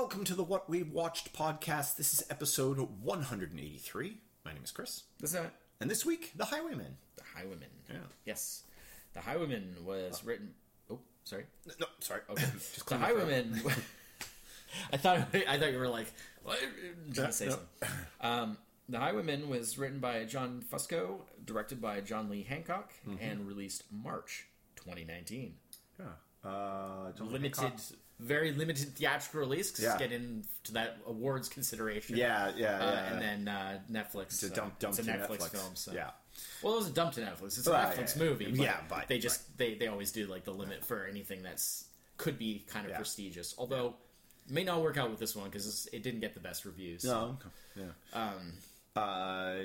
welcome to the What We've Watched podcast. This is episode 183. My name is Chris. This is it. And this week, The Highwaymen. The Highwaymen. Yeah. Yes. The Highwaymen was written. Oh, sorry. No, sorry. Okay. Just the. Highwaymen. I thought I thought you were like what? Just say no. something. Um, the Highwaymen was written by John Fusco, directed by John Lee Hancock, Mm-hmm. and released March 2019. Yeah. Uh, Limited, Hancock. Very limited theatrical release. 'cause Yeah. Get into that awards consideration. Yeah, yeah, Uh, yeah. and then uh, Netflix. It's a uh, dump, dump it's a to Netflix, Netflix. film. So. Yeah. Well, it was a dump to Netflix. It's a Right, Netflix movie. But Yeah, but- they just they, they always do like the limit for anything that's could be kind of prestigious. Although may not work out with this one because it didn't get the best reviews. No. Yeah. Um, Uh,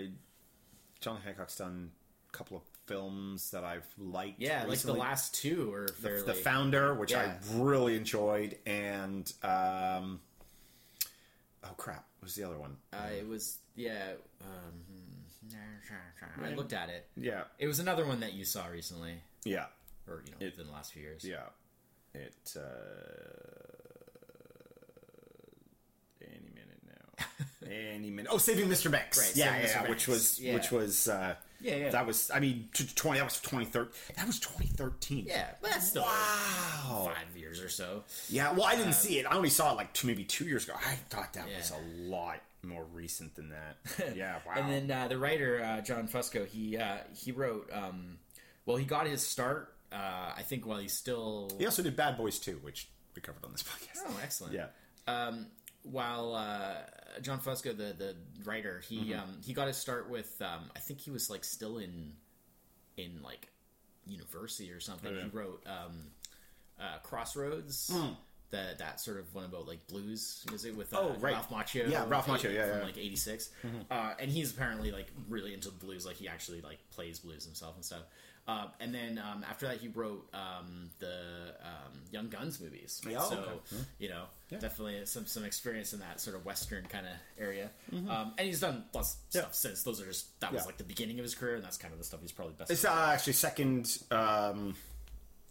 John Hancock's done a couple of films that I've liked. yeah, recently. like the last two or fairly. the founder, which Yeah. I really enjoyed, and um, oh crap, what was the other one? uh, it was yeah. Um, I looked at it. Yeah, It was another one that you saw recently, yeah, or you know, It- within the last few years. yeah. It uh, any minute now, any minute. Oh, Saving Mr. Banks. Right, yeah, yeah, yeah, which was Yeah. which was uh, Yeah, yeah. That was I mean t- twenty. That was twenty thirteen. That was twenty thirteen. Yeah, but that's still Wow. five years or so. Yeah, well, I didn't see it. I only saw it like two, maybe two years ago. I thought that Yeah. was a lot more recent than that. Yeah, wow. And then uh, the writer uh, John Fusco, he uh, he wrote. Um, well, he got his start. Uh, I think while he's still. he also did Bad Boys 2, which we covered on this podcast. Oh, excellent. Yeah. Um, while uh, John Fusco, the the writer, he Mm-hmm. um, he got his start with. Um, I think he was like still in in like university or something. Oh, yeah. He wrote um, uh, Crossroads. Mm. That, that sort of one about like blues music with uh, Oh, right. Ralph Macchio. Yeah, Ralph Macchio, uh, yeah, from like '86, uh, and he's apparently like really into blues. Like he actually like plays blues himself and stuff. Uh, and then um, after that, he wrote um, the um, Young Guns movies. Yeah, so okay. you know, Yeah. definitely some some experience in that sort of western kind of area. Um, and he's done lots of Mm-hmm. Yeah. stuff since. Those are just that was like the beginning of his career, and that's kind of the stuff he's probably best. It's uh, actually second um,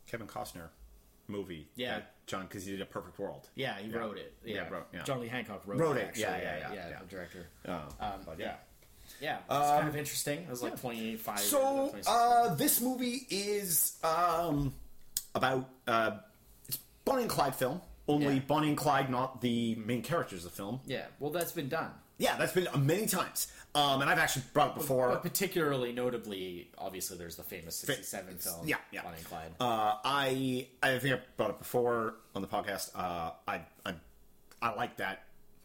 Kevin Costner movie. Yeah. John, because he did A Perfect World. Yeah, he Yeah. wrote it. Yeah, Yeah, wrote- yeah. John Lee Hancock wrote, Wrote it. it. Actually. Yeah, yeah, yeah, yeah, yeah. the director. Oh, Um, but yeah, yeah. yeah, it's kind of interesting. It was like twenty five. So uh, this movie is um, about uh, it's Bonnie and Clyde film. Only Yeah. Bonnie and Clyde, not the main characters of the film. yeah, well, that's been done. Yeah, that's been many times, um, and I've actually brought it before. But particularly notably, obviously, there's the famous '67 film, yeah, yeah. Bonnie and Clyde. Uh, I I think I brought it before on the podcast. Uh, I I I like that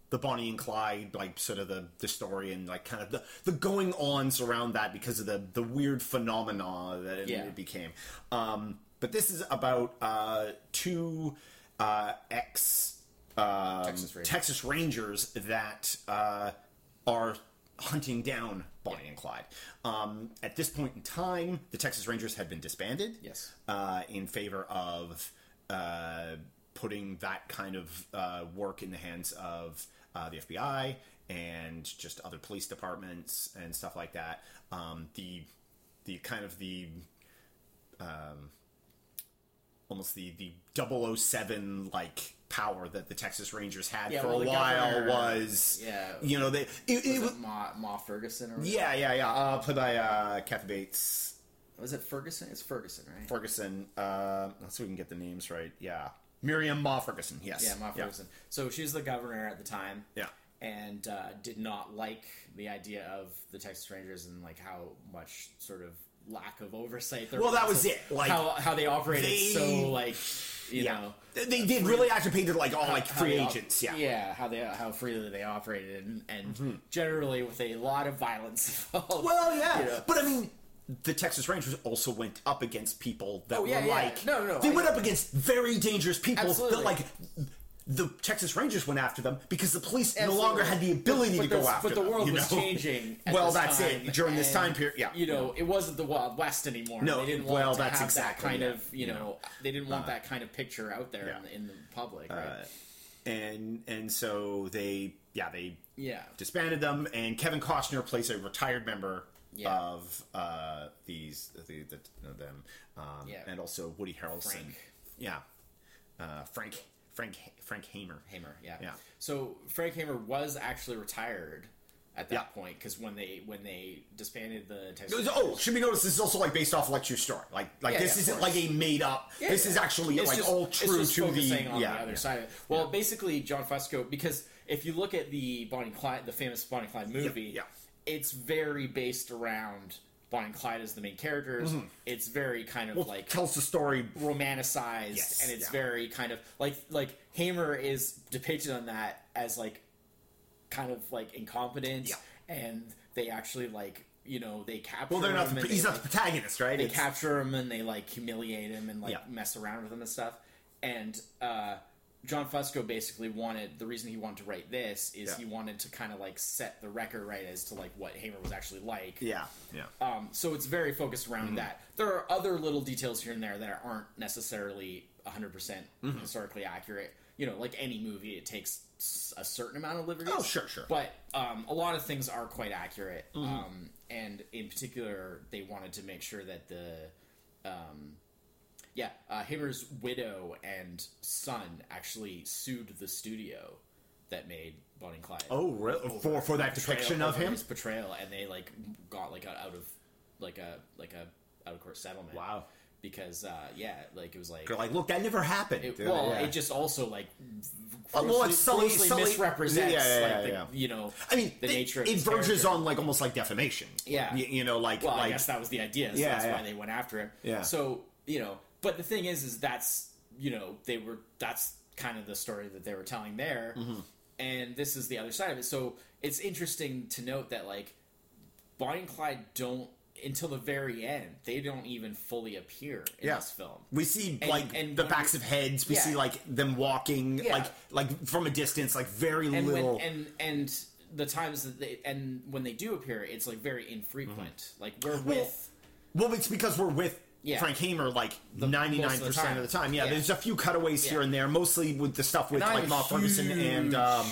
the Bonnie and Clyde like sort of the the story and like kind of the the going ons around that because of the the weird phenomena that it, Yeah. it became. Um, but this is about uh, two uh, ex um, Texas Rangers. Texas Rangers that uh, are hunting down Bonnie and Clyde. Um, at this point in time, the Texas Rangers had been disbanded Yes. uh, in favor of uh, putting that kind of uh, work in the hands of uh, the FBI and just other police departments and stuff like that. Um, the the kind of the um, almost the the 007 like power that the Texas Rangers had Yeah, for well, a while governor- was yeah. you know they it, it was it Ma, Ma Ferguson or yeah yeah yeah uh, played by uh, Kathy Bates was it Ferguson? It's Ferguson, right? Ferguson. Uh, let's see if we can get the names right. Yeah, Miriam Ma Ferguson. Yes. yeah, Ma Ferguson. So she was the governor at the time. Yeah. and uh, did not like the idea of the Texas Rangers and like how much sort of lack of oversight. There Well, that was it, like, how how they operated they- so like you Yeah. know They did really actually painted like all like free they op- agents. Yeah. yeah, how they how freely they operated and, and generally with a lot of violence involved. Well, yeah. You know. But I mean, the Texas Rangers also went up against people that Oh, yeah, were yeah. like No, no, they I- went up against very dangerous people Absolutely. that like the Texas Rangers went after them because the police no longer had the ability But- to go after But the them, world you was know? changing. Well, that's time, it. During this time period, yeah. You know, it wasn't the Wild West anymore. No, they didn't well, to that's have exactly that kind it. of you know. They didn't want that kind of picture out there yeah. in, the, in the public. Right? Uh, and and so they yeah they yeah. disbanded them, and Kevin Costner plays a retired member Yeah. of uh, these the, the, them, um, Yeah. and also Woody Harrelson. Frank. Yeah, uh, Frank Frank Frank Hamer. Hamer, yeah. Yeah. So Frank Hamer was actually retired at that Yeah. point because when they when they disbanded the Texas Oh, should be noticed. This is also like based off like true story. Like like Yeah, this yeah, isn't like a made up. This is actually It's like just- all true to the on yeah. the other side of it. Well, basically, John Fusco, because if you look at the Bonnie Clyde, the famous Bonnie Clyde movie, yeah. It's very based around Bonnie and Clyde as the main characters. It's very kind of like tells the story. romanticized, Yes, and it's yeah. very kind of like like Hamer is depicted on that as like kind of like incompetent, Yeah. and they actually like you know they capture. Well, they're not him the, he's they, not the protagonist, right? they It's- capture him and they like humiliate him and like Yeah. mess around with him and stuff. And uh, John Fusco basically wanted the reason he wanted to write this is Yeah. he wanted to kind of like set the record right as to like what Hamer was actually like. yeah, yeah. Um, so it's very focused around Mm-hmm. that. There are other little details here and there that aren't necessarily 100% Mm-hmm. historically accurate. You know, like any movie, it takes a certain amount of liberties. Oh, sure, sure. But um, a lot of things are quite accurate. Mm-hmm. Um, and in particular, they wanted to make sure that the. Um, yeah, uh, Hamer's widow and son actually sued the studio that made Bonnie and Clyde Oh, really? For for that depiction of him. his portrayal, and they like got like out of like a like a out of court settlement. Wow. Because uh, yeah, like it was like. They're like, look, that never happened. It, well, yeah. it just also like Oh, well, it's sully- grossly sully- misrepresents Yeah, yeah, yeah, like the, you know I mean, the it, nature of it verges character. on like almost like defamation. Yeah. you, you know, like Well, I guess that was the idea. So Yeah, that's why they went after him. Yeah. So you know, but the thing is, is that's you know they were that's kind of the story that they were telling there, Mm-hmm. and this is the other side of it. So it's interesting to note that like Bonnie and Clyde don't until the very end they don't even fully appear in Yeah. this film. we see And- like and the backs of heads. We Yeah. see like them walking, Yeah. like like from a distance, like very and little. when, and and the times that they and when they do appear, it's like very infrequent. Like we're with Well, it's because we're with Yeah. Frank Hamer like ninety nine the percent of the time. Yeah, Yeah. there's a few cutaways here and there, mostly with the stuff with And like a Ma Ferguson and um,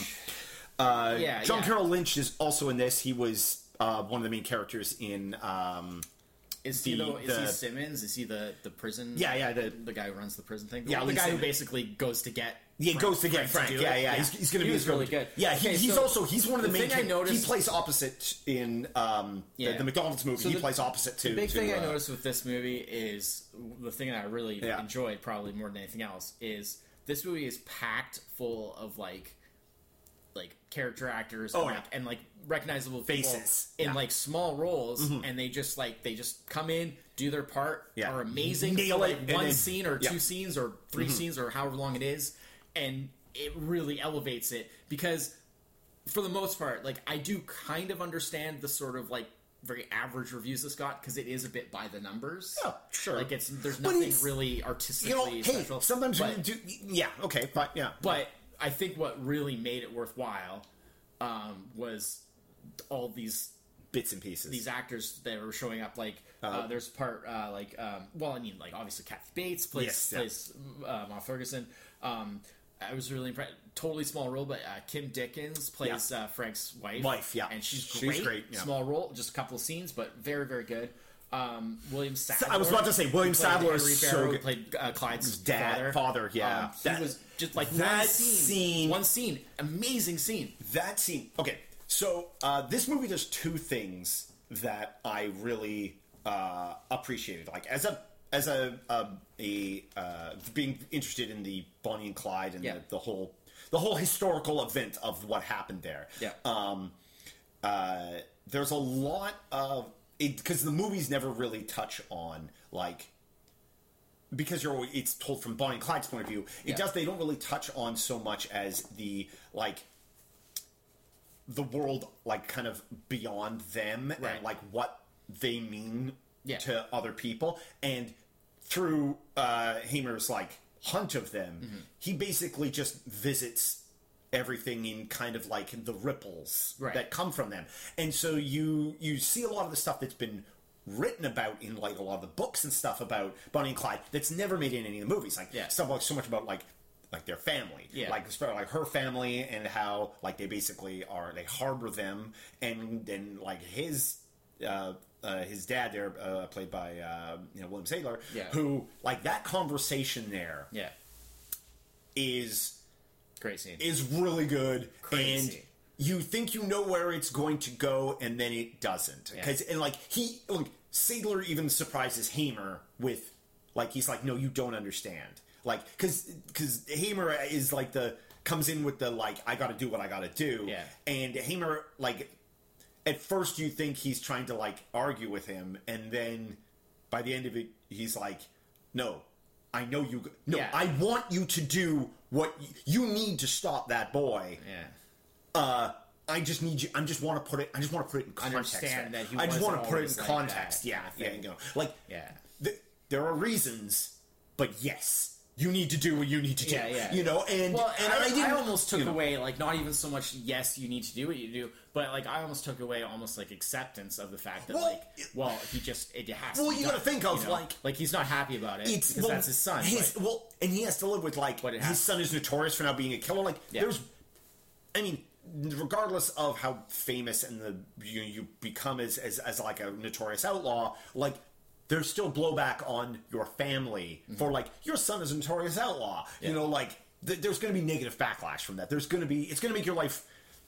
uh, Yeah, John yeah. Carroll Lynch is also in this. He was uh, one of the main characters in. Um, Is he the- the, is he Simmons? Is he the the prison? Yeah, yeah, the- the guy who runs the prison thing. Yeah, the guy who basically goes to get. Yeah, Frank- goes to get Frank. do yeah, it. yeah, He's, he's going to He be was his really good. Yeah, he, Okay, he's so also he's one of the, the main. thing I noticed- he plays opposite in um, Yeah. the, the McDonald's movie. So he the- plays opposite to. The big to, thing I uh, noticed with this movie is the thing that I really Yeah. enjoyed, probably more than anything else, is this movie is packed full of like like character actors Oh, and, yeah. like, and like recognizable people Faces. in Yeah. Mm-hmm. like small roles and they just like they just come in do their part Yeah. are amazing Nail for it, like and one then- scene or yeah. Mm-hmm. two scenes or 3 scenes or however long it is and it really elevates it because for the most part, like I do kind of understand the sort of like very average reviews this got because it is a bit by the numbers. Yeah, sure. Like it's there's nothing it's- really You know, artistically hey, special. sometimes but, do. Yeah, okay, but yeah, but I think what really made it worthwhile um, was all these bits and pieces. these actors that were showing up. Like uh, there's part uh, like um, well, I mean, like obviously Kathy Bates plays Yes, yeah. plays uh, Ma Ferguson. Um, I was really impressed. Totally small role, but uh, Kim Dickens plays uh, Frank's wife. Wife, yeah. and she's She's great. great, yeah. Small role, just a couple of scenes, but very very good. Um, William Sadler. I was about to say, William Sadler is so good. Played uh, Clyde's dad- father. father, yeah. Um, he That- was just like that one scene, scene- one scene, amazing scene. that scene. Okay, so uh, this movie does two things that I really uh, appreciated. Like as a as a a, a uh, being interested in the Bonnie and Clyde and Yeah. the, the whole the whole historical event of what happened there. Yeah. Um, uh, there's a lot of because the movies never really touch on like because you're it's told from Bonnie and Clyde's point of view. It Yeah. does they don't really touch on so much as the like the world like kind of beyond them Right. and like what they mean Yeah. to other people and through uh Hamer's like hunt of them Mm-hmm. he basically just visits everything in kind of like the ripples Right. that come from them and so you you see a lot of the stuff that's been written about in like a lot of the books and stuff about Bonnie and Clyde that's never made in any of the movies like Yeah. stuff like so much about like like their family Yeah. like like her family and how like they basically are they harbor them and then like his uh, uh, his dad there uh, played by uh, you know William Sadler Yeah. who like that conversation there Yeah, is Great scene. is really good Crazy. and you think you know where it's going to go and then it doesn't Yeah. because and like he like Sadler even surprises Hamer with like he's like no you don't understand like because because Hamer is like the comes in with the like I got to do what I got to do Yeah. and Hamer like at first you think he's trying to like argue with him and then by the end of it he's like no I know you no Yeah. I want you to do what y- you need to stop that boy yeah. uh I just need you. I just want to put it. I just want to put it in context. Understand that he I just want to put it in like context. that yeah, yeah. You know, like Yeah. th- there are reasons, but yes, you need to do what you need to do. Yeah, yeah. You know, and Well, and I, I, I, didn't, almost took you know, away like not even so much yes you need to do what you do, but like I almost took away almost like acceptance of the fact that Well, like well he just it has. Well, to you gotta think of, you know? like- like he's not happy about it It's because well, that's his son. His, but- well, and he has to live with like his son is notorious for now being a killer. Like Yeah. there's, I mean, regardless of how famous and the you, you become as, as as like a notorious outlaw, like there's still blowback on your family for like your son is a notorious outlaw. Mm-hmm. Yeah. You know, like th- there's going to be negative backlash from that. There's going to be it's going to make your life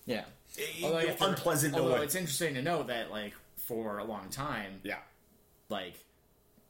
Yeah. Eh, Although you have to- unpleasant in Although it's interesting to note that like for a long time, yeah. like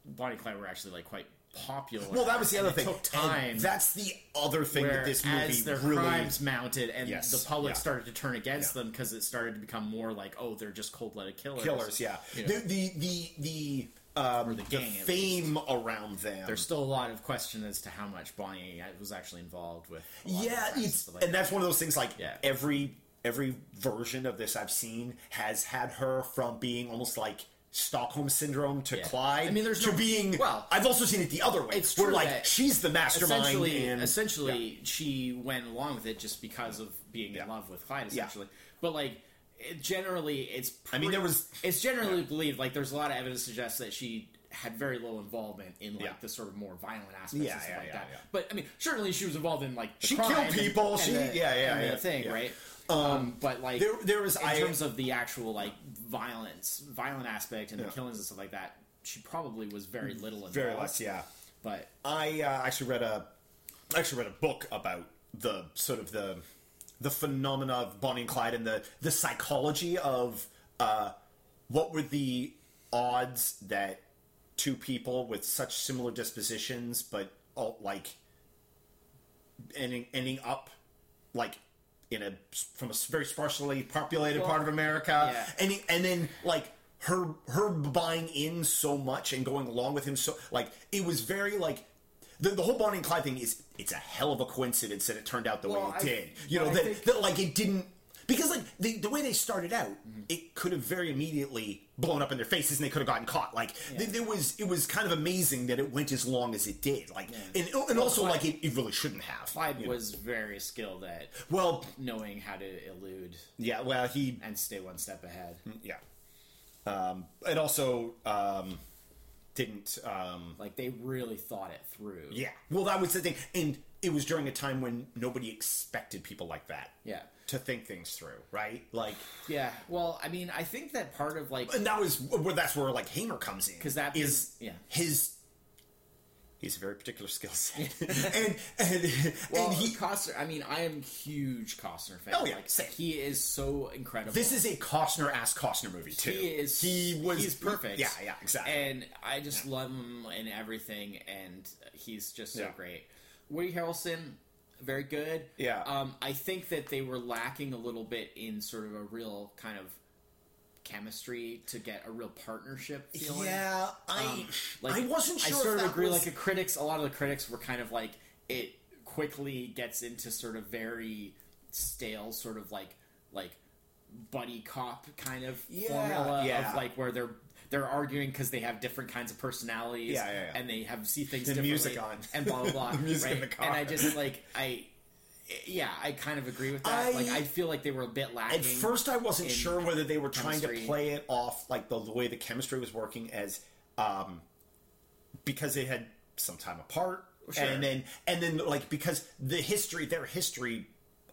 Bonnie and Clyde were actually like quite popular. Well, that was the other it thing. Took time. And that's the other thing that this as movie their really crimes mounted and Yes, the public yeah. started to turn against Yeah. them because it started to become more like oh they're just cold-blooded killers killers. Yeah, You know, the the the the, um, the the gang, at fame around them. there's still a lot of question as to how much Bonnie was actually involved with a lot of yeah, the it's like, and that's one of those things. Like Yeah. every every version of this I've seen has had her from being almost like Stockholm syndrome to Yeah. Clyde. I mean, there's to no- being. well, I've also seen it the other way. it's where true like she's the mastermind. essentially and, essentially she went along with it just because of being Yeah. in love with Clyde Yeah. essentially but like it, generally it's I mean, there was- it's generally believed like there's a lot of evidence suggests that she had very little involvement in like Yeah. the sort of more violent aspects Yeah, and stuff yeah, like yeah, that yeah. but I mean certainly she was involved in like She killed people, and she- the- yeah, yeah, and the yeah, thing yeah. right um, but like there- there was- in I- terms of the actual like violence violent aspect and Yeah. the killings and stuff like that she probably was very little involved very less. Yeah. but I uh, actually read a I actually read a book about the sort of the the phenomena of Bonnie and Clyde and the the psychology of uh, what were the odds that two people with such similar dispositions but all like ending ending up like in a from a very sparsely populated part of America yeah. and and then like her her buying in so much and going along with him so like it was very like the, the whole Bonnie and Clyde thing is it's a hell of a coincidence that it turned out the Well, way it I- did. You know that, think- that like it didn't because like the, the way they started out, Mm-hmm. it could have very immediately blown up in their faces and they could have gotten caught. Like th- there was it was kind of amazing that it went as long as it did. Like and, and also Clyde- like it, it really shouldn't have. Clyde you know. was very skilled at well, knowing how to elude yeah. Well, he and stay one step ahead. yeah. Um, it also um, didn't. Um, Like they really thought it through. yeah. Well, that was the thing, and it was during a time when nobody expected people like that. Yeah. To think things through, right? Like, Yeah. Well, I mean, I think that part of like and that was where that's where like Hamer comes in because that is is- yeah. his. He's a very particular skill set, and and, well, and he. Costner. I mean, I am huge Costner fan. Oh, yeah, like, he is so incredible. This is a Costner ass Costner movie too. he is. He was. He's perfect. Yeah, yeah, exactly. And I just love him in everything, and he's just so Yeah. great. Woody Harrelson, very good. Yeah. Um, I think that they were lacking a little bit in sort of a real kind of chemistry to get a real partnership feeling. yeah, I Um, like I wasn't sure. I sort if of that agree. was- Like the critics, a lot of the critics were kind of like it quickly gets into sort of very stale, sort of like like buddy cop kind of Yeah, formula yeah. of like where they're they're arguing because they have different kinds of personalities, Yeah, yeah, yeah. and they have see things The differently, music on. and blah blah blah. The music in right? the car. And I just like I. Yeah, I kind of agree with that. I- like, I feel like they were a bit lacking. At first, I wasn't sure whether they were trying to play it off like the, the way the chemistry was working as um, because they had some time apart, Sure. and then and then like because the history, their history.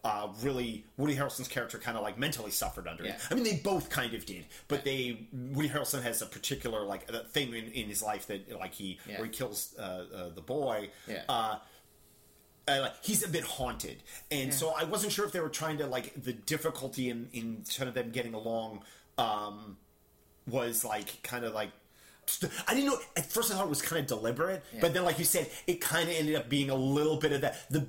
Uh, really, Woody Harrelson's character kind of like mentally suffered under Yeah. it. I mean, they both kind of did, but they Woody Harrelson has a particular like uh, thing in, in his life that like he Yeah. where he kills uh, uh, the boy. Yeah. Uh, like he's a bit haunted, and so I wasn't sure if they were trying to like the difficulty in in kind of them getting along um, was like kind of like. I didn't know. At first, I thought it was kind of deliberate, but then, like you said, it kind of ended up being a little bit of that. The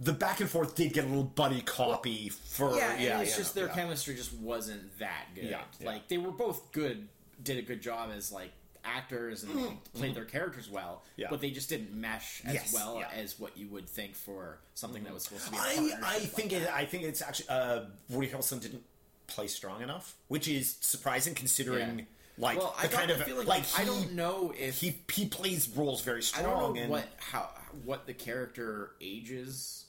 the back and forth did get a little buddy copy for yeah, yeah. it's yeah, just their yeah. chemistry just wasn't that good. Yeah, yeah. Like they were both good, did a good job as like actors and played their characters well. Yeah. but they just didn't mesh as Yes, well yeah. As what you would think for something that was supposed to be. A I I like think that. it, I think it's actually uh, Woody Harrelson didn't play strong enough, which is surprising considering Yeah. like well, the I kind of feeling like I he- don't know if he he plays roles very I strong don't know and what how what the character ages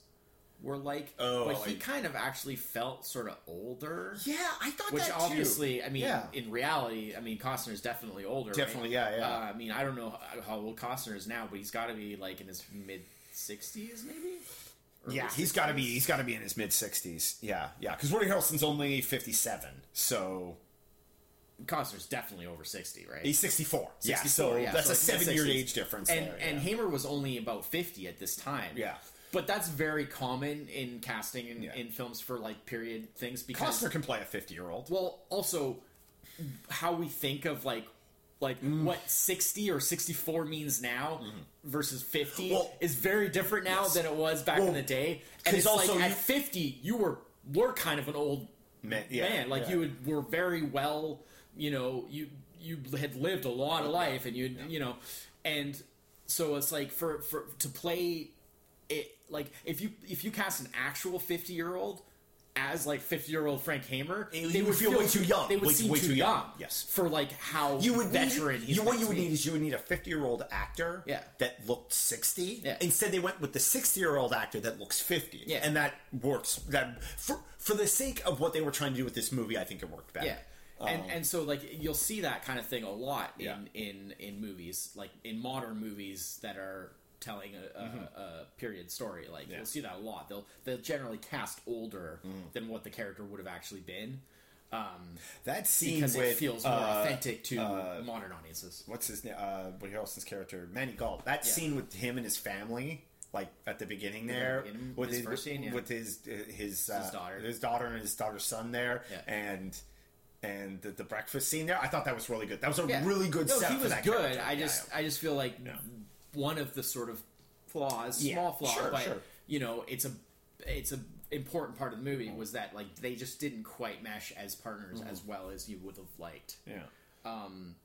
were like, Oh, but he I- kind of actually felt sort of older. yeah, I thought Which that too. obviously, I mean, Yeah. in reality, I mean, Costner's definitely older. right? Definitely, yeah, yeah. Uh, I mean, I don't know how- old Costner is now, but he's got to be like in his mid sixties, maybe. Or yeah, he's got to be he's got to be in his mid sixties. Yeah, yeah, because Woody Harrelson's only fifty seven, so Costner's definitely over sixty, right? he's sixty four. Yeah, so yeah, that's so a seven year age difference. and there, and. Hamer was only about fifty at this time. Yeah. But that's very common in casting in, Yeah. in films for like period things because Costner can play a fifty year old. Well, also how we think of like like Mm. what 60 or 64 means now versus 50 Mm-hmm. Well, is very different now yes. than it was back in the day. And it's also like at 50 you were were kind of an old Man, yeah, man. Like yeah. you would, were very well, you know, you you had lived a lot of life and you you know and so it's like for for to play it like if you if you cast an actual 50 year old as like 50 year old Frank Hamer, they would feel way too young. They would Way- seem way too, too young. young. Yes. for like how you would veteran need, you, what you would need is you would need a 50 year old actor Yeah. that looked 60 Yeah. instead they went with the 60 year old actor that looks 50 Yeah. and that works that for for the sake of what they were trying to do with this movie i think it worked better Yeah. And, and so like you'll see that kind of thing a lot in, Um, Yeah. in in movies like in modern movies that are telling a, a, a period story like Mm-hmm. Yeah. you'll see that a lot they'll they'll generally cast older Mm. than what the character would have actually been um, that scene because with it feels more uh, authentic to uh, modern audiences what's his name uh Woody Harrelson's character Maney Gault that Yeah. scene with him and his family like at the beginning there with his his, first scene, yeah. with his his, uh, daughter. his daughter and his daughter's son there and and the, the breakfast scene there I thought that was really good that was a really good no, set he for was that good character. I just. I just feel like. One of the sort of flaws Yeah, small flaw sure, but sure. you know it's a it's a important part of the movie was that like they just didn't quite mesh as partners Mm-hmm. as well as you would have liked yeah Um.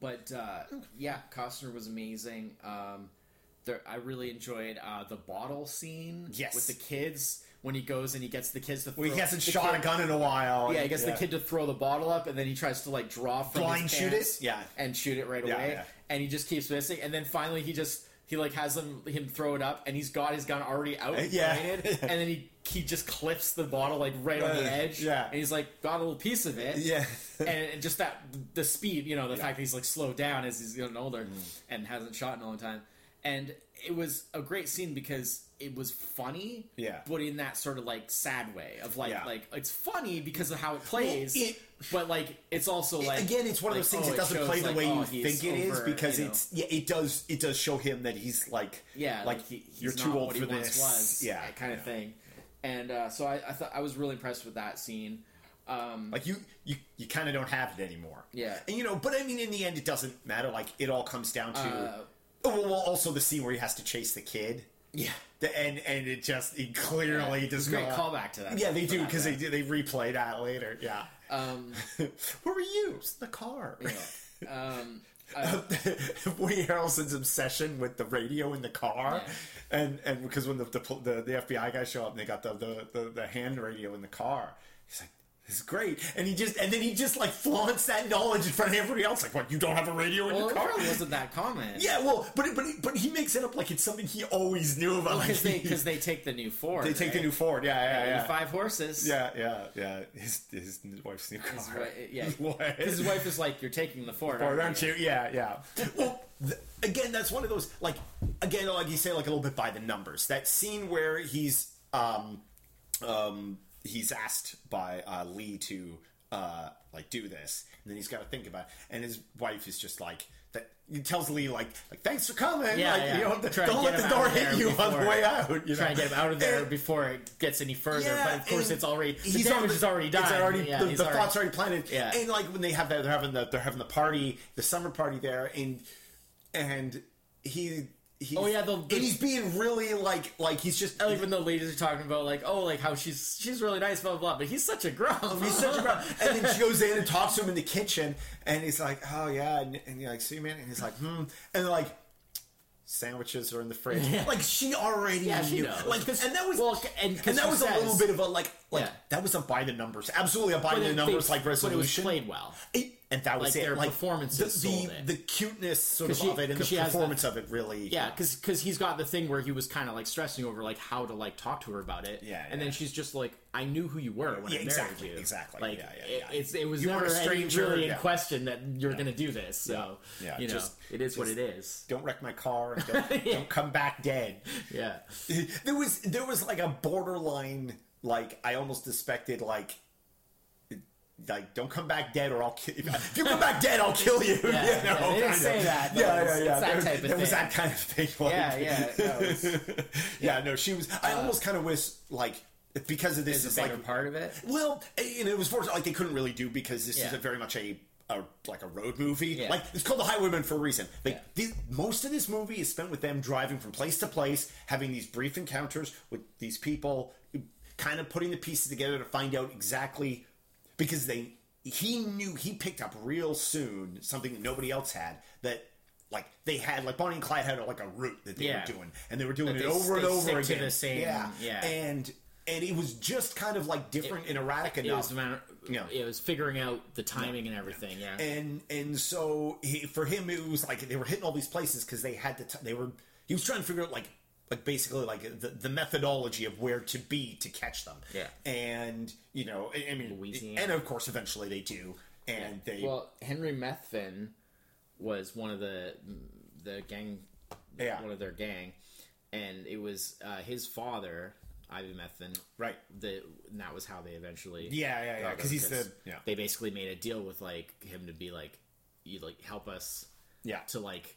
but uh, yeah Costner was amazing um, there, I really enjoyed uh, the bottle scene Yes. with the kids when he goes and he gets the kids to throw, Well, he hasn't shot kid- a gun in a while. Yeah, he gets the kid to throw the bottle up, and then he tries to like draw from Blind shoot it? Yeah. and shoot it right Yeah, away, yeah. and he just keeps missing. And then finally, he just he like has him him throw it up, and he's got his gun already out, Uh, yeah. pointed, and then he he just clips the bottle like right on Uh, the edge, yeah. and he's like got a little piece of it, Yeah. and, and just that the speed, you know, the fact that he's like slowed down as he's getting older Mm. and hasn't shot in a long time, and it was a great scene because it was funny, Yeah. but in that sort of like sad way of like Yeah. like it's funny because of how it plays, it- but like it's also like Again, it's one of those things oh, that doesn't play the like, way oh, you think it is because you know. it's yeah, it does it does show him that he's like yeah like, he, he's you're too old what for he this was, yeah kind of yeah. thing. And uh, so I, I thought I was really impressed with that scene. Um, Like you you you kind of don't have it anymore. Yeah. and you know, but I mean, in the end, it doesn't matter. Like it all comes down to Uh, well, well, also the scene where he has to chase the kid. yeah, The, and and it just it clearly it's does great not. callback to that. Yeah, they do because they do they replay that later. Yeah. Um, Where were you? It's the car. yeah. Um, uh, Woody Harrelson's obsession with the radio in the car, Yeah. and and because when the, the the the FBI guys show up and they got the the, the the hand radio in the car, he's like. This is great, and he just and then he just like flaunts that knowledge in front of everybody else. Like, what? You don't have a radio in well, your car? probably wasn't that common. Yeah, well, but but but he makes it up like it's something he always knew about. because like, they because they take the new Ford. they take the new Ford. Yeah, yeah, The yeah. five horses. Yeah, yeah, yeah. His his wife's new car. His yeah, What? his wife is like, "You're taking the Ford, Or aren't aren't you?" you? Yeah, yeah. Well, th- again, that's one of those like again, like you say, like a little bit by the numbers. That scene where he's um um he's asked by uh, Lee to uh, like do this, and then he's got to think about it. And his wife is just like that. He tells Lee like, like thanks for coming. Yeah, like, yeah. You know, Try to don't let the door hit you on the way out. You Try know? and get him out of there And- before it gets any further. yeah, but of course, it's already the he's damage already- is already done. It's already yeah, the, the already- thoughts already planted. Yeah. and like when they have that, they're having the they're having the party, the summer party there, and and he. He's, Oh, yeah, the- the- and he's being really like like he's just Even the ladies are talking about like, oh, like how she's she's really nice, blah blah blah, but he's such a grump. He's such a bro. And then she goes in and talks to him in the kitchen, and he's like, "Oh yeah," and, and you're like, "See, man," and he's like, "Hmm," and like, sandwiches are in the fridge. Yeah. Like she already Yeah, she knew. knows. Like, and that was well, and- and that she was a little bit of a like like Yeah. that was a by the numbers, absolutely a by the numbers like But it was resolution. played well. It- and that was Like, it. their like performances the the, it. the cuteness sort of she- of it, and the 'cause she the- performance of it really. Yeah, because because he's got the thing where he was kind of like stressing over like how to like talk to her about it. Yeah, and then she's just like, I knew who you were when Yeah, I married exactly, you. exactly. Like Yeah, yeah, it, it's it was You never a stranger, really in yeah. question that you're gonna do this. So Yeah, you know, just- it is what it is. Don't wreck my car and don't, Yeah. don't come back dead. Yeah, there was there was like a borderline like I almost suspected like like don't come back dead or I'll kill you. If you come back dead, I'll kill you. Yeah, you yeah, they didn't say of. that, Yeah, yeah, yeah. that there, type of there was that kind of thing. Like, yeah, yeah. No, it's, yeah. No, she was. I Uh, almost kind of wish like because of this is a like part of it. well, and it was fortunate like they couldn't really do because this is Yeah. a very much a. A, like a road movie, Yeah. like it's called The Highwaymen for a reason. Like Yeah. the, most of this movie is spent with them driving from place to place, having these brief encounters with these people, kind of putting the pieces together to find out exactly because they he knew he picked up real soon something that nobody else had that like they had like Bonnie and Clyde had like a route that they Yeah. were doing and they were doing That it they- over and over again. the same- yeah, yeah. and and it was just kind of like different and erratic It enough. was, Yeah. it was figuring out the timing and everything. Yeah, and and so he, for him it was like they were hitting all these places because they had to t- they were he was trying to figure out like like basically like the, the methodology of where to be to catch them Yeah. and you know I, I mean Louisiana. and of course eventually they do and they Well, Henry Methvin was one of the the gang, Yeah. one of their gang, and it was uh, his father, Ivy Methvin. right The and that was how they eventually. Yeah, yeah, yeah, Because he's the- yeah. They basically made a deal with like him to be like, you like help us yeah to like,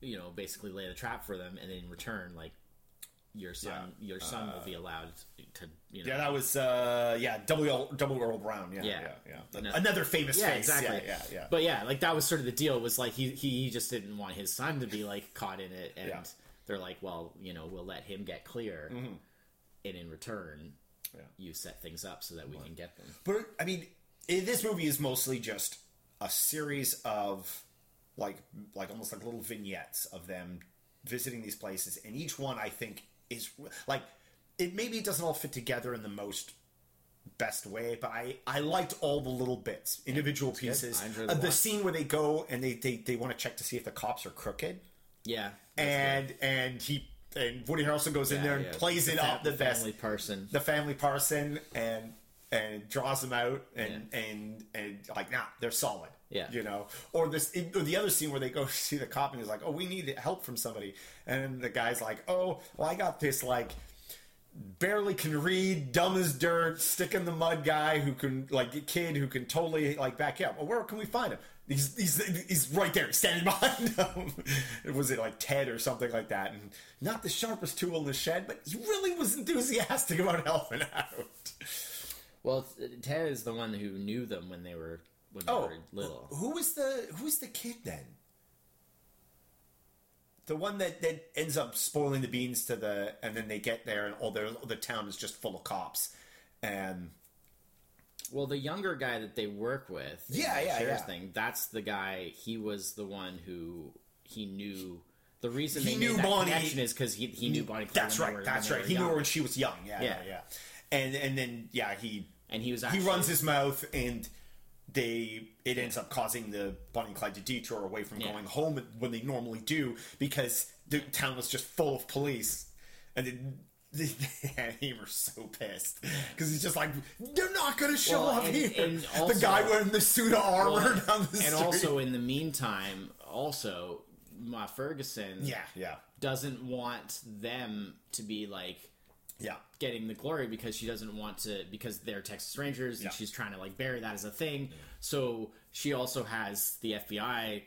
you know, basically lay the trap for them, and in return, like your son, your son will be allowed to, you know. yeah that was uh yeah double Earl, W. Earl Brown yeah yeah Yeah. yeah, No. another famous Yeah, face exactly. yeah yeah, yeah. But yeah, like that was sort of the deal. Was like he he just didn't want his son to be like caught in it, and Yeah. they're like, well, you know, we'll let him get clear, and in return, Mm-hmm. Yeah. you set things up so that we can get them. But I mean, this movie is mostly just a series of like like almost like little vignettes of them visiting these places, and each one I think is like it. Maybe it doesn't all fit together in the most best way, but I I liked all the little bits, individual pieces. The Uh, the scene where they go and they they, they want to check to see if the cops are crooked, Yeah, and and he. And Woody Harrelson goes in there and yeah. plays The it fa- up the, the best family person. the family parson and and draws them out and and and like nah they're solid Yeah. you know or this or the other scene where they go see the cop and he's like oh we need help from somebody and the guy's like oh well I got this like barely can read dumb as dirt stick in the mud guy who can like kid who can totally like back up well where can we find him He's, he's, he's right there, standing behind him. was it like Ted or something like that? And not the sharpest tool in the shed, but he really was enthusiastic about helping out. Well, Ted is the one who knew them when they were when they Oh, were little. who was the who was the kid then? The one that, that ends up spoiling the beans to the, and then they get there and all their the town is just full of cops, and Well, the younger guy that they work with, Yeah, yeah, yeah. Thing, that's the guy. He was the one who he knew. The reason He knew Bonnie- is because he, he knew Bonnie. That's right, were- that's right. He were knew her when she was young. Yeah, yeah, Yeah. yeah. And and then yeah, he and he was he runs his mouth and they it ends up causing the Bonnie and Clyde to detour away from Yeah. going home when they normally do because the town was just full of police and then Hamer's so pissed because he's just like they're not going to show Well, up and- here. and the guy wearing the suit of armor Well, down the and street. also in the meantime, also Ma Ferguson, yeah, yeah, doesn't want them to be like Yeah. getting the glory because she doesn't want to because they're Texas Rangers and Yeah. she's trying to like bury that as a thing. So she also has the FBI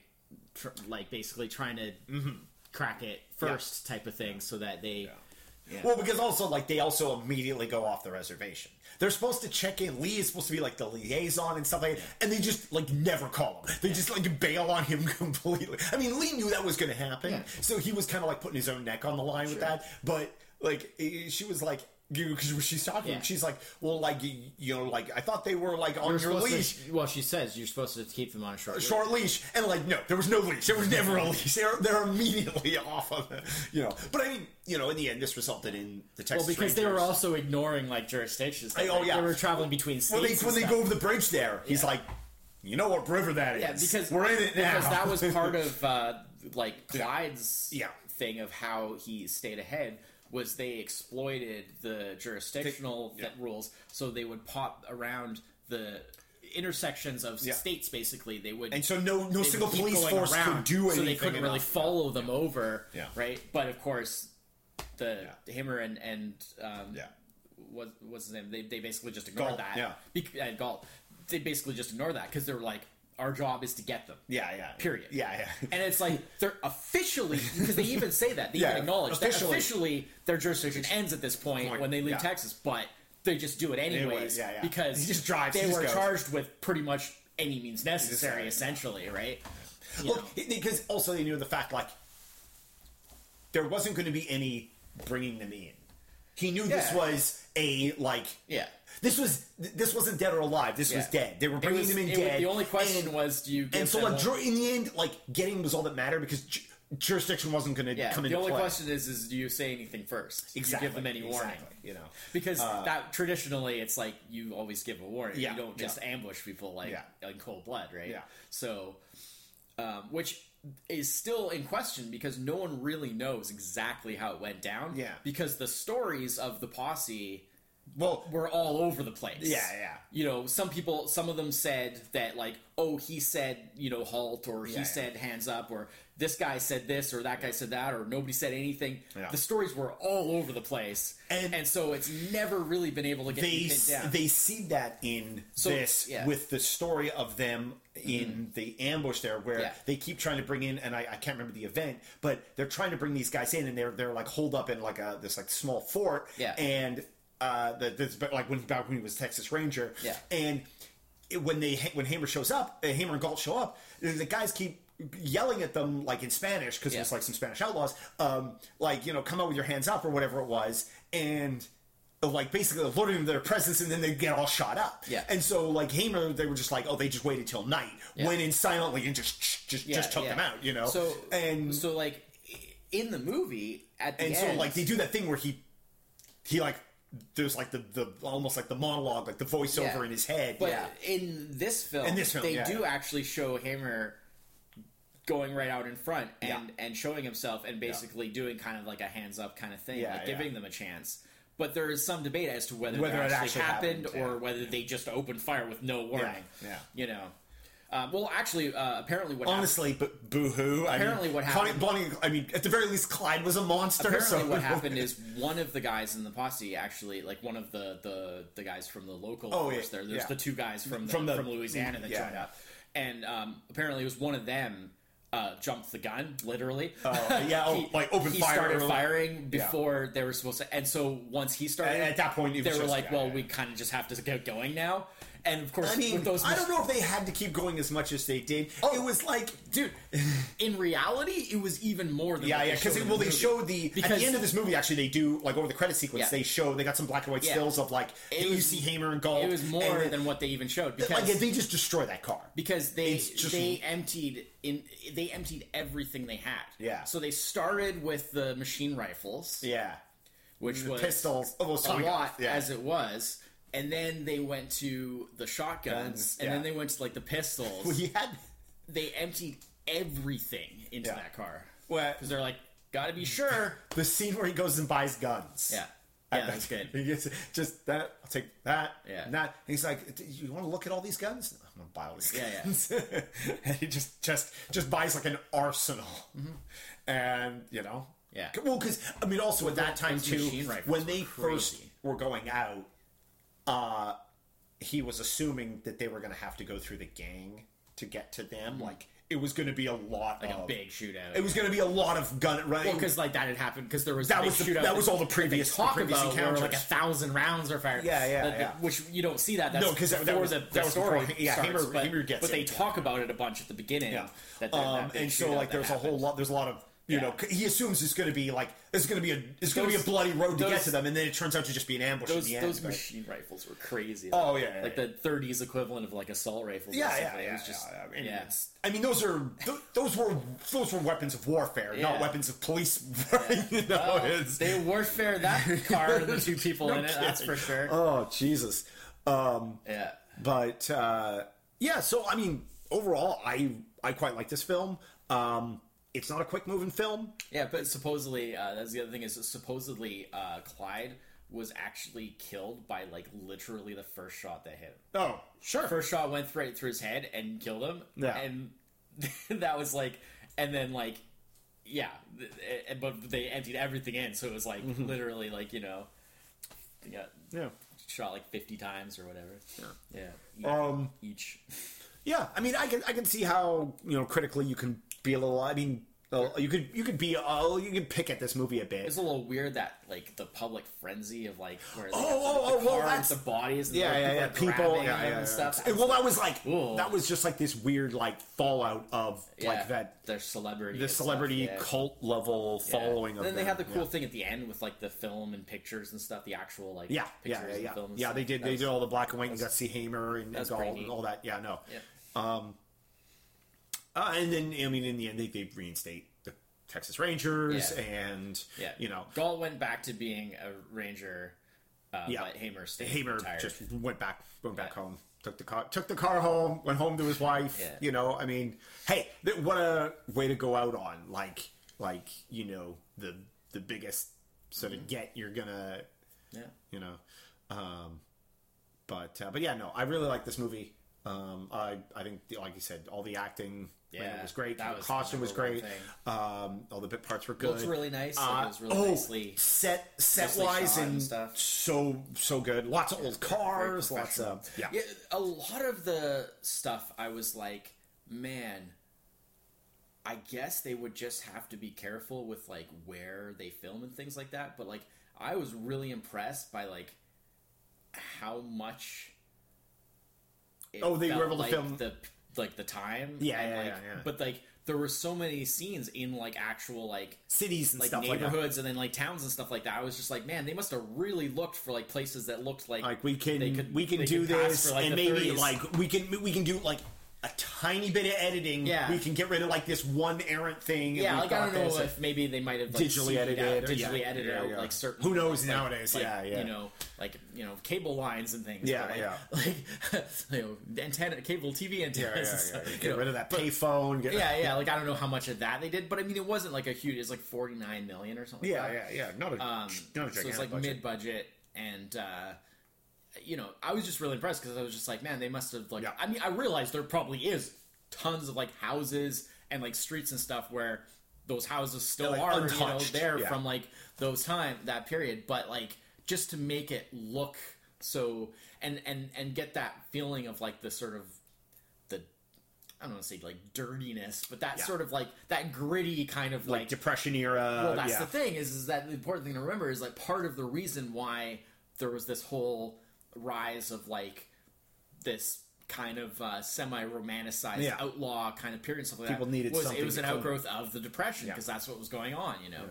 tr- like basically trying to mm-hmm. crack it first type of thing so that they Yeah. Well, because also like they also immediately go off the reservation. They're supposed to check in. Lee is supposed to be like the liaison and stuff like that, and they just like never call him. They just like bail on him completely. I mean, Lee knew that was going to happen, Yeah. so he was kind of like putting his own neck on the line with that. But like, she was like. Because she's talking, Yeah. she's like, "Well, like you, know, like I thought they were like on You're your supposed to- leash, well, she says you're supposed to keep them on a short. leash. short leash," and like, no, there was no leash. There was never a leash. They're they're immediately off of it, you know. But I mean, you know, in the end, this resulted in the Texas Well, because they were also ignoring like jurisdictions. Oh, yeah. they were traveling between states. When they when they go over the bridge there, he's Yeah. like, "You know what river that is? Yeah, because we're in it now." Because that was part of uh, like Clyde's Yeah. thing of how he stayed ahead was they exploited the jurisdictional Yeah. rules, so they would pop around the intersections of Yeah. states. Basically, they would and so no no single police force around, could do anything. so they couldn't really follow them over. Yeah. right. But of course, the Yeah. Hammer and and um, Yeah. what what's his name? They, they basically just ignored Gault, that. yeah. Bec- and Gault. They basically just ignored that because they were like, our job is to get them. Yeah, yeah. Period. Yeah, yeah. And it's like they're officially because they even say that they Yeah, even acknowledge officially. that officially their jurisdiction ends at this point Point, when they leave yeah. Texas, but they just do it anyways yeah, yeah. because He just drives, They he just were goes. charged with pretty much any means necessary, essentially, right? You Well, know. because also they knew the fact like there wasn't going to be any bringing them in. He knew this was a like Yeah. This was this wasn't dead or alive. This was dead. They were bringing was- them in dead. The only question and, was, do you? And so like in the end, like getting was all that mattered because ju- jurisdiction wasn't going to yeah. come The only play. question is, is do you say anything first? Do exactly. you give them any warning? Exactly, you know. Because Uh, that traditionally, it's like you always give a warning. Yeah, you don't just yeah. ambush people like Yeah. in cold blood, right? Yeah. So, um, which is still in question because no one really knows exactly how it went down. Yeah. Because the stories of the posse Well, were all over the place. Yeah, yeah. You know, some people, some of them said that like, oh, he said, you know, halt, or he Yeah, yeah. said hands up, or this guy said this, or that guy said that, or nobody said anything. Yeah. The stories were all over the place, And- and, so it's never really been able to get they pinned down. they see that in So, this yeah. Mm-hmm. with the story of them in the ambush there where Yeah. they keep trying to bring in and I, I can't remember the event but they're trying to bring these guys in and they're they're like holed up in like a this like small fort Yeah. and uh the, this like when back when he was Texas Ranger Yeah. and it, when they when Hammer shows up uh, Hammer and Gault show up the guys keep yelling at them like in Spanish because Yeah. it's like some Spanish outlaws um like you know come out with your hands up or whatever it was and like basically alerting their presence and then they get all shot up. Yeah. And so like Hamer, they were just like, oh, they just waited till night, Yeah. went in silently and just just Yeah, just took them out, you know. So and so like in the movie at the and so like they do that thing where he he like there's like the the almost like the monologue, like the voiceover Yeah. in his head. But yeah. in this film, In this film, they yeah, do actually show Hammer going right out in front and Yeah. and showing himself and basically doing kind of like a hands up kind of thing, Yeah, like yeah. giving them a chance. But there is some debate as to whether, Whether that it actually, actually happened, happened, or yeah. whether they just opened fire with no warning. yeah. You know. Uh, well, actually, uh, apparently, what Honestly, but boo-hoo. I Apparently mean, what happened- Bonnie, I mean, at the very least, Clyde was a monster. apparently so what happened is one of the guys in the posse actually like one of the the, the guys from the local Oh, force yeah, there there's yeah. the two guys from the, From from, louisiana that yeah. joined up and um, apparently it was one of them uh, jumped the gun literally Oh, yeah, oh, like, opened he fire started early. firing before they were supposed to and so once he started At- at that point, they were like yeah, well yeah. we kind of just have to get going now and of course I mean, with those I don't know if they had to keep going as much as they did. Oh. it was like, dude in reality it was even more than yeah, yeah, because well, the they showed the at the end of this movie. Actually, they do like over the credit sequence. Yeah. They show they got some black and white Yeah. stills of like It you see Hamer and Gault. it was more and, than what they even showed because like they just destroy that car. because they just- they emptied in they emptied everything they had. Yeah. So they started with the machine rifles, Yeah, which the was pistols. Oh, well, a lot yeah. as it was, and then they went to the shotguns, Guns, and yeah. then they went to like the pistols. He had they emptied everything into Yeah. that car well, because they're like, gotta be sure. the scene where he goes and buys guns. Yeah. Yeah, that's good. He gets just that. I'll take that. Yeah. and that. And he's like, "Do "You want to look at all these guns? I'm gonna buy all these Yeah, yeah. guns." and he just just just buys like an arsenal, Mm-hmm. and you know, Yeah. Well, because I mean, also at that time those too, machine rifles when were they first crazy. were going out, uh, he was assuming that they were going to have to go through the gang to get to them. Like it was going to be a lot like of a big shootout. It was going to be a lot of gun right. Well, because like that had happened because there was That the was the- shootout that was all the previous- talk the previous about where encounters. like a thousand rounds are fired. Yeah, yeah, That- that- yeah. Which you don't see that. That's No, 'cause that- that was- the, that was story. before- yeah, starts, Hamer- but, Hamer gets but it, they yeah. talk about it a bunch at the beginning. Yeah. That, that, um, that and so like that there's a whole lot. There's a lot of you Yeah. know. He assumes it's going to be like it's going to be a it's going to be a bloody road to get to them, and then it turns out to just be an ambush Those, in the end. those but- machine rifles were crazy. Oh, yeah, yeah, like yeah. the 30s equivalent of like assault rifles. Yeah, yeah, yeah, It was just, yeah. I mean, yeah. I mean, those are th- those were those were weapons of warfare, not weapons of police. you know, it's- they warfare that car and the two people No in it. That's for sure. Oh Jesus! Um, yeah. but uh, yeah, so I mean, overall, I I quite like this film. Um, it's not a quick moving film. Yeah, but supposedly, uh, that's the other thing is supposedly uh, Clyde was actually killed by like literally the first shot that hit him. Oh, sure. First shot went right through his head and killed him. Yeah. and that was like, and then like, yeah, th- eh, but they emptied everything in, so it was like literally like you know, got yeah. shot like fifty times or whatever. Yeah, yeah, Um, each. Yeah, I mean, I can I can see how you know critically you can be a little. I mean, you could you could be uh, you could pick at this movie a bit. It's a little weird that like the public frenzy of like where Oh, the, oh, the oh, well, that's- the bodies. And Yeah, like, yeah, yeah. People, grabbing yeah, yeah, and stuff. And, well, that was like Ooh. that was just like this weird like fallout of yeah, like that their celebrity, the stuff, celebrity yeah. cult level Yeah. following And then they them, have the cool yeah. thing at the end with like the film and pictures and stuff. The actual like Yeah, pictures yeah, yeah, and yeah. Yeah, they did. That They was- did all the black and white. and You got see Hamer and, and all, all that. Yeah, no. Yeah. Um, uh, and then I mean, in the end, they, they reinstate the Texas Rangers, Yeah. and Yeah, you know, Gault went back to being a ranger. Uh, Yeah. but Hamer stayed Hamer retired. just went back, went back Yeah. home, took the car, took the car home, went home to his wife. Yeah. You know, I mean, hey, th- what a way to go out on! Like, like you know, the the biggest sort of get you're gonna, yeah. you know, um, but uh, but yeah, no, I really like this movie. Um, I I think, like you said, all the acting. Yeah, it was great. the was costume the was great. Um, all the bit parts were good. Looks really nice. Uh, it was really oh, nicely. set set wise and and stuff. so so good. Lots of old cars. Lots of yeah. Yeah, a lot of the stuff I was like, man, I guess they would just have to be careful with like where they film and things like that. But like, I was really impressed by like how much. it Oh, they were able to film- the like the time. Yeah, and, yeah, like, yeah, yeah. But like, there were so many scenes in like actual like cities and like stuff like that. neighborhoods and then like towns and stuff like that. I was just like, man, they must have really looked for like places that looked like Like we can they could- we can do this for, like, and maybe 30s. like we can we can do like a tiny bit of editing. Yeah. we can get rid of like this one errant thing. Yeah, like I don't know if maybe they might have like, Digitally edited out- or- digitally yeah, edited yeah, out yeah. like certain. Who knows like- nowadays? like, Yeah, yeah. You know, like you know, cable lines and things. Yeah, like, yeah. Like you know, antenna, cable TV antennas. yeah, yeah, Get know. rid of that payphone. Get, Yeah, yeah. Like I don't know how much of that they did, but I mean, it wasn't like a huge. It's like forty nine million or something. yeah, like yeah, that. yeah. Not a Um, not a so it's like mid budget, and uh, you know, I was just really impressed because I was just like, man, they must have like. Yeah. I mean, I realized there probably is tons of like houses and like streets and stuff where those houses still like, are, you know, there Yeah. from like those time that period, but like just to make it look so and and and get that feeling of like the sort of the I don't want to say like dirtiness, but that Yeah. sort of like that gritty kind of like, like depression era. well, that's yeah. the thing is, is that the important thing to remember is like part of the reason why there was this whole rise of like this kind of uh, semi-romanticized Yeah. outlaw kind of period and stuff like People that. needed was, something It was an outgrowth of the depression Yeah. because that's what was going on, you know.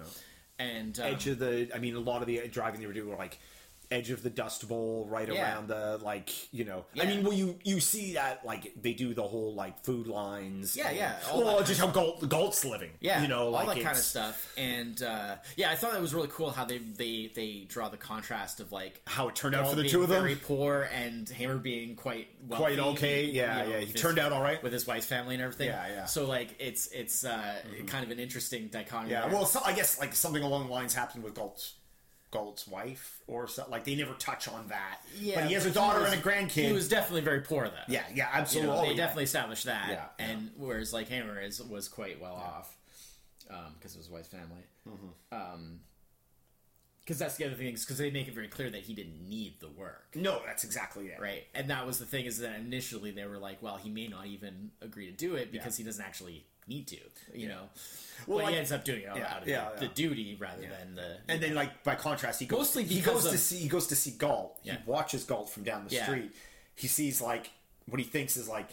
And um, edge of the i mean a lot of the driving they were doing were like edge of the dust bowl right Yeah. around the like you know i mean well you you see that like they do the whole like food lines Yeah, and- yeah, all well just how Gault, Gault's living Yeah, you know all like that kind of stuff, and uh, yeah, I thought it was really cool how they they they draw the contrast of like how it turned out for the two of them very poor and Hammer being quite wealthy, Quite okay, you yeah, know, yeah, he with his- turned out all right. with his wife's family and everything. Yeah, yeah. So like it's it's uh, kind of an interesting dichotomy. yeah there. well so, i guess like something along the lines happened with Gault's Gault's wife or something. like they never touch on that yeah, but he has a daughter was- and a grandkid He was definitely very poor though. yeah yeah You absolutely know, Oh, they yeah. definitely established that. Yeah, yeah. and whereas like Hamer is was quite well off. because of his wife's family. Mm-hmm. Because that's the other thing, is because they make it very clear that he didn't need the work, No, that's exactly it. right? And that was the thing is that initially they were like, well, he may not even agree to do it because he doesn't actually need to, you know. Well, but like- he ends up doing it out, Yeah, out of yeah, the, yeah. the duty rather than the. And then, like by contrast, he goes Mostly he goes to see he goes to see Gault. Yeah. He watches Gault from down the Yeah. street. He sees like what he thinks is like.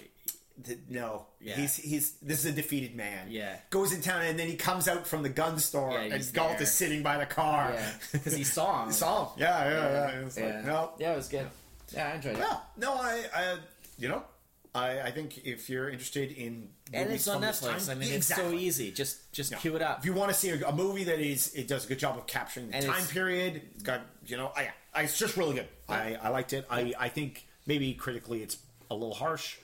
No, Yeah. he's he's this is a defeated man. Yeah. goes in town and then he comes out from the gun store Yeah, and Gault there. is sitting by the car. yeah, because he saw him. He saw him. Yeah, yeah, yeah. It's yeah. like no, yeah, it was good. Yeah, I enjoyed it. yeah, no. I, I, you know, I, I think if you're interested in And movies it's on from this Netflix. I mean, it's so Exactly. easy. Just just Yeah. cue it up. If you want to see a, a movie that is, it does a good job of capturing the And time it's- period. It's got, you know, I, I, it's just really good. I, I liked it. I, I think maybe critically it's a little harsh.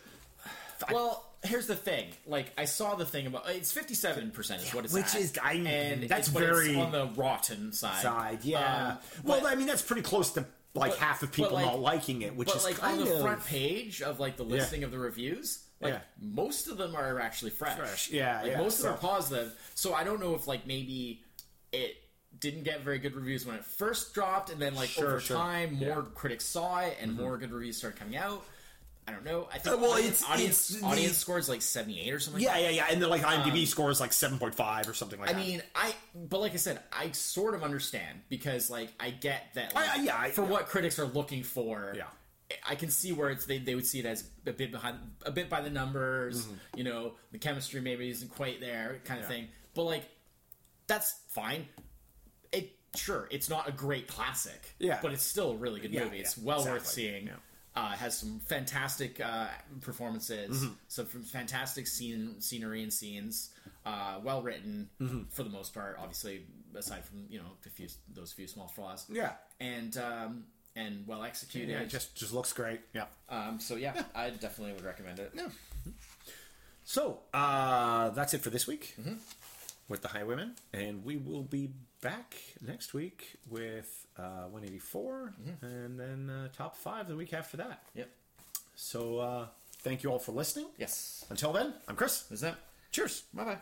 Well, here's the thing. Like, I saw the thing about it's 57 percent is what it's which at. is- I- and that's it's, but it's very- on the rotten side. Side, yeah. Um, well, but- I mean, that's pretty close to like but- half of people like- not liking it, which but is like kind on the of front page of like the listing of the reviews, like Yeah. most of them are actually fresh. Fresh, yeah, Like, yeah, most of them are positive. So I don't know if like maybe it didn't get very good reviews when it first dropped, and then like Sure, over sure. time, more Yeah. Mm-hmm. critics saw it, and more good reviews started coming out. I don't know. I think Uh, well, audience, it's- audience, it's the- audience scores like seventy eight or something. yeah, yeah, yeah. And then like IMDb scores like seven point five or something like I that. I mean, I but like I said, I sort of understand because like I get that like, I- yeah, I- for yeah. what critics are looking for. Yeah. I can see where it's they, they would see it as a bit behind a bit by the numbers, you know, the chemistry maybe isn't quite there kind of Mm-hmm. Yeah. thing. But like that's fine. It sure, it's not a great classic. Yeah. But it's still a really good Yeah, movie. It's well worth exactly. seeing. Yeah. Uh, has some fantastic uh, performances, Mm-hmm. some fantastic scene, scenery and scenes. Uh, well written Mm-hmm. for the most part. Obviously, aside from you know few those few small flaws. Yeah. and um, and well executed. yeah, it just just looks great. Yeah. um, so yeah, I definitely would recommend it. Yeah. So uh, that's it for this week Mm-hmm. with the Highwaymen, and we will be back next week with uh, 184, Mm-hmm. and then uh, top five the week after that. Yep. So uh, thank you all for listening. Yes. Until then, I'm Chris. Is that? Cheers. Bye bye.